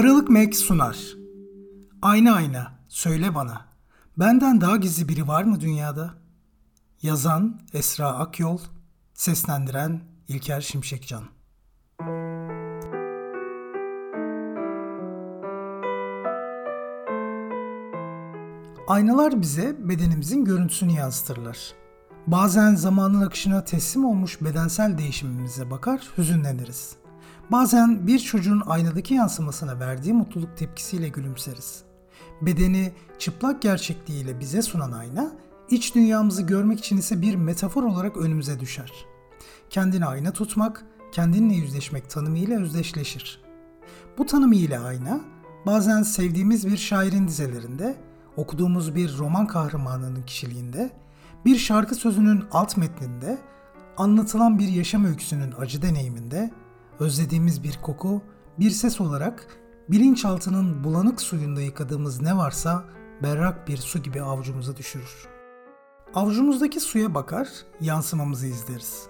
Aralık Mek sunar. Ayna ayna, söyle bana. Benden daha gizli biri var mı dünyada? Yazan Esra Akyol, seslendiren İlker Şimşekcan. Aynalar bize bedenimizin görüntüsünü yansıtırlar. Bazen zamanın akışına teslim olmuş bedensel değişimimize bakar, hüzünleniriz. Bazen bir çocuğun aynadaki yansımasına verdiği mutluluk tepkisiyle gülümseriz. Bedeni çıplak gerçekliğiyle bize sunan ayna, iç dünyamızı görmek için ise bir metafor olarak önümüze düşer. Kendini ayna tutmak, kendinle yüzleşmek tanımıyla özdeşleşir. Bu tanımı ile ayna, bazen sevdiğimiz bir şairin dizelerinde, okuduğumuz bir roman kahramanının kişiliğinde, bir şarkı sözünün alt metninde, anlatılan bir yaşam öyküsünün acı deneyiminde, özlediğimiz bir koku, bir ses olarak bilinçaltının bulanık suyunda yıkadığımız ne varsa berrak bir su gibi avucumuza düşürür. Avucumuzdaki suya bakar, yansımamızı izleriz.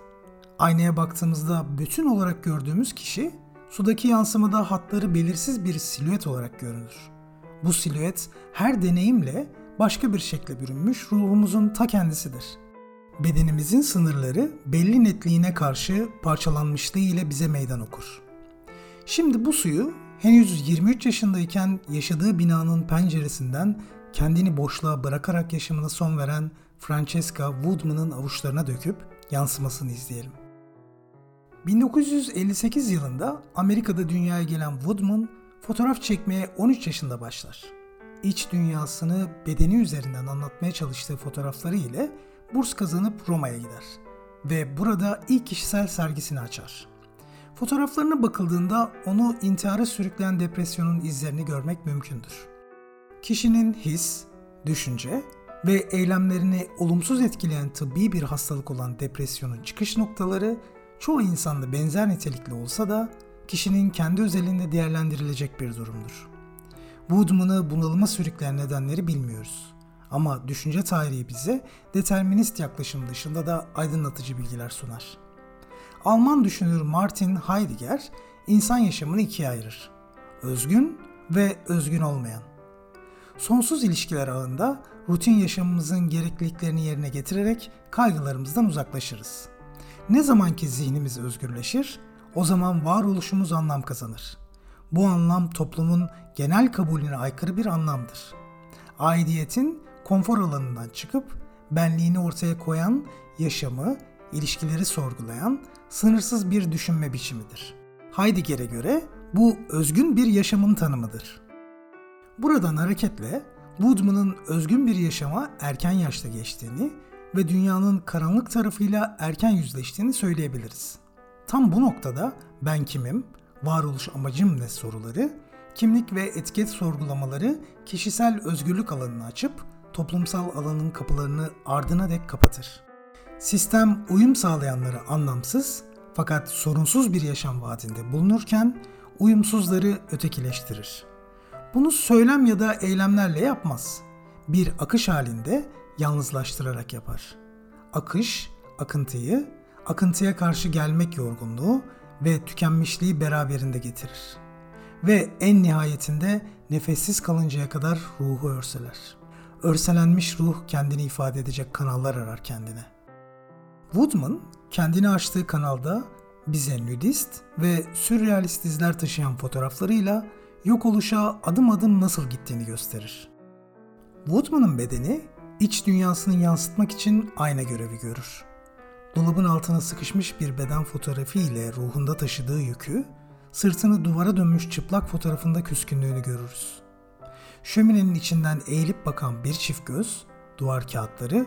Aynaya baktığımızda bütün olarak gördüğümüz kişi sudaki yansımada hatları belirsiz bir silüet olarak görünür. Bu silüet her deneyimle başka bir şekle bürünmüş ruhumuzun ta kendisidir. Bedenimizin sınırları belli netliğine karşı parçalanmışlığı ile bize meydan okur. Şimdi bu suyu henüz 23 yaşındayken yaşadığı binanın penceresinden kendini boşluğa bırakarak yaşamına son veren Francesca Woodman'ın avuçlarına döküp yansımasını izleyelim. 1958 yılında Amerika'da dünyaya gelen Woodman fotoğraf çekmeye 13 yaşında başlar. İç dünyasını bedeni üzerinden anlatmaya çalıştığı fotoğrafları ile burs kazanıp Roma'ya gider ve burada ilk kişisel sergisini açar. Fotoğraflarına bakıldığında onu intihara sürükleyen depresyonun izlerini görmek mümkündür. Kişinin his, düşünce ve eylemlerini olumsuz etkileyen tıbbi bir hastalık olan depresyonun çıkış noktaları çoğu insanda benzer nitelikli olsa da kişinin kendi özelinde değerlendirilecek bir durumdur. Woodman'ı bunalıma sürükleyen nedenleri bilmiyoruz. Ama düşünce tarihi bize determinist yaklaşım dışında da aydınlatıcı bilgiler sunar. Alman düşünür Martin Heidegger insan yaşamını ikiye ayırır. Özgün ve özgün olmayan. Sonsuz ilişkiler ağında rutin yaşamımızın gerekliliklerini yerine getirerek kaygılarımızdan uzaklaşırız. Ne zaman ki zihnimiz özgürleşir, o zaman varoluşumuz anlam kazanır. Bu anlam toplumun genel kabulüne aykırı bir anlamdır. Aidiyetin konfor alanından çıkıp benliğini ortaya koyan, yaşamı, ilişkileri sorgulayan, sınırsız bir düşünme biçimidir. Heidegger'e göre bu özgün bir yaşamın tanımıdır. Buradan hareketle Woodman'ın özgün bir yaşama erken yaşta geçtiğini ve dünyanın karanlık tarafıyla erken yüzleştiğini söyleyebiliriz. Tam bu noktada ben kimim, varoluş amacım ne soruları, kimlik ve etiket sorgulamaları kişisel özgürlük alanını açıp toplumsal alanın kapılarını ardına dek kapatır. Sistem uyum sağlayanları anlamsız fakat sorunsuz bir yaşam vaadinde bulunurken uyumsuzları ötekileştirir. Bunu söylem ya da eylemlerle yapmaz. Bir akış halinde yalnızlaştırarak yapar. Akış, akıntıyı, akıntıya karşı gelmek yorgunluğu ve tükenmişliği beraberinde getirir. Ve en nihayetinde nefessiz kalıncaya kadar ruhu örseler. Örselenmiş ruh kendini ifade edecek kanallar arar kendine. Woodman kendini açtığı kanalda bize nudist ve sürrealist izler taşıyan fotoğraflarıyla yok oluşa adım adım nasıl gittiğini gösterir. Woodman'ın bedeni iç dünyasını yansıtmak için ayna görevi görür. Dolabın altına sıkışmış bir beden fotoğrafı ile ruhunda taşıdığı yükü, sırtını duvara dönmüş çıplak fotoğrafında küskünlüğünü görürüz. Şöminenin içinden eğilip bakan bir çift göz, duvar kağıtları,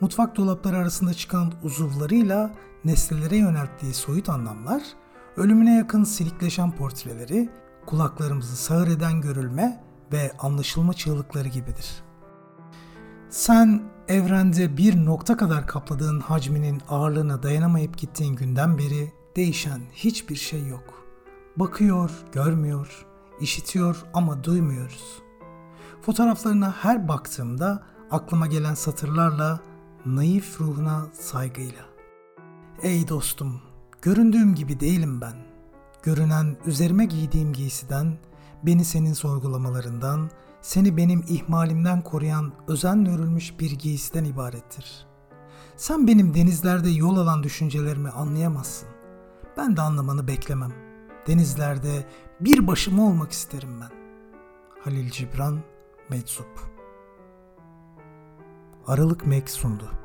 mutfak dolapları arasında çıkan uzuvlarıyla nesnelere yönelttiği soyut anlamlar, ölümüne yakın silikleşen portreleri, kulaklarımızı sağır eden görülme ve anlaşılma çığlıkları gibidir. Sen evrende bir nokta kadar kapladığın hacminin ağırlığına dayanamayıp gittiğin günden beri değişen hiçbir şey yok. Bakıyor, görmüyor, işitiyor ama duymuyoruz. Fotoğraflarına her baktığımda aklıma gelen satırlarla naif ruhuna saygıyla. Ey dostum, göründüğüm gibi değilim ben. Görünen üzerime giydiğim giysiden beni senin sorgulamalarından, seni benim ihmalimden koruyan özenle örülmüş bir giysiden ibarettir. Sen benim denizlerde yol alan düşüncelerimi anlayamazsın. Ben de anlamanı beklemem. Denizlerde bir başıma olmak isterim ben. Halil Cibran, Meczup Aralık Mek sundu.